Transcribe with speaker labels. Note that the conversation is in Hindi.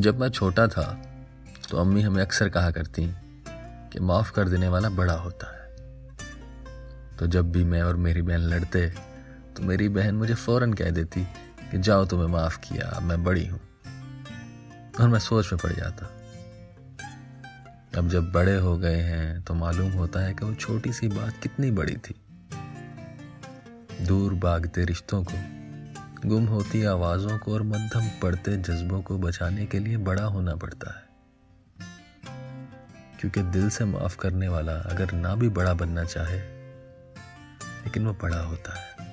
Speaker 1: जब मैं छोटा था तो अम्मी हमें अक्सर कहा करती कि माफ़ कर देने वाला बड़ा होता है। तो जब भी मैं और मेरी बहन लड़ते तो मेरी बहन मुझे फ़ौरन कह देती कि जाओ तुम्हें माफ़ किया मैं बड़ी हूँ। और मैं सोच में पड़ जाता। अब जब बड़े हो गए हैं तो मालूम होता है कि वो छोटी सी बात कितनी बड़ी थी। दूर भागते रिश्तों को गुम होती आवाज़ों को और मध्यम पड़ते जज्बों को बचाने के लिए बड़ा होना पड़ता है। क्योंकि दिल से माफ़ करने वाला अगर ना भी बड़ा बनना चाहे, लेकिन वो बड़ा होता है।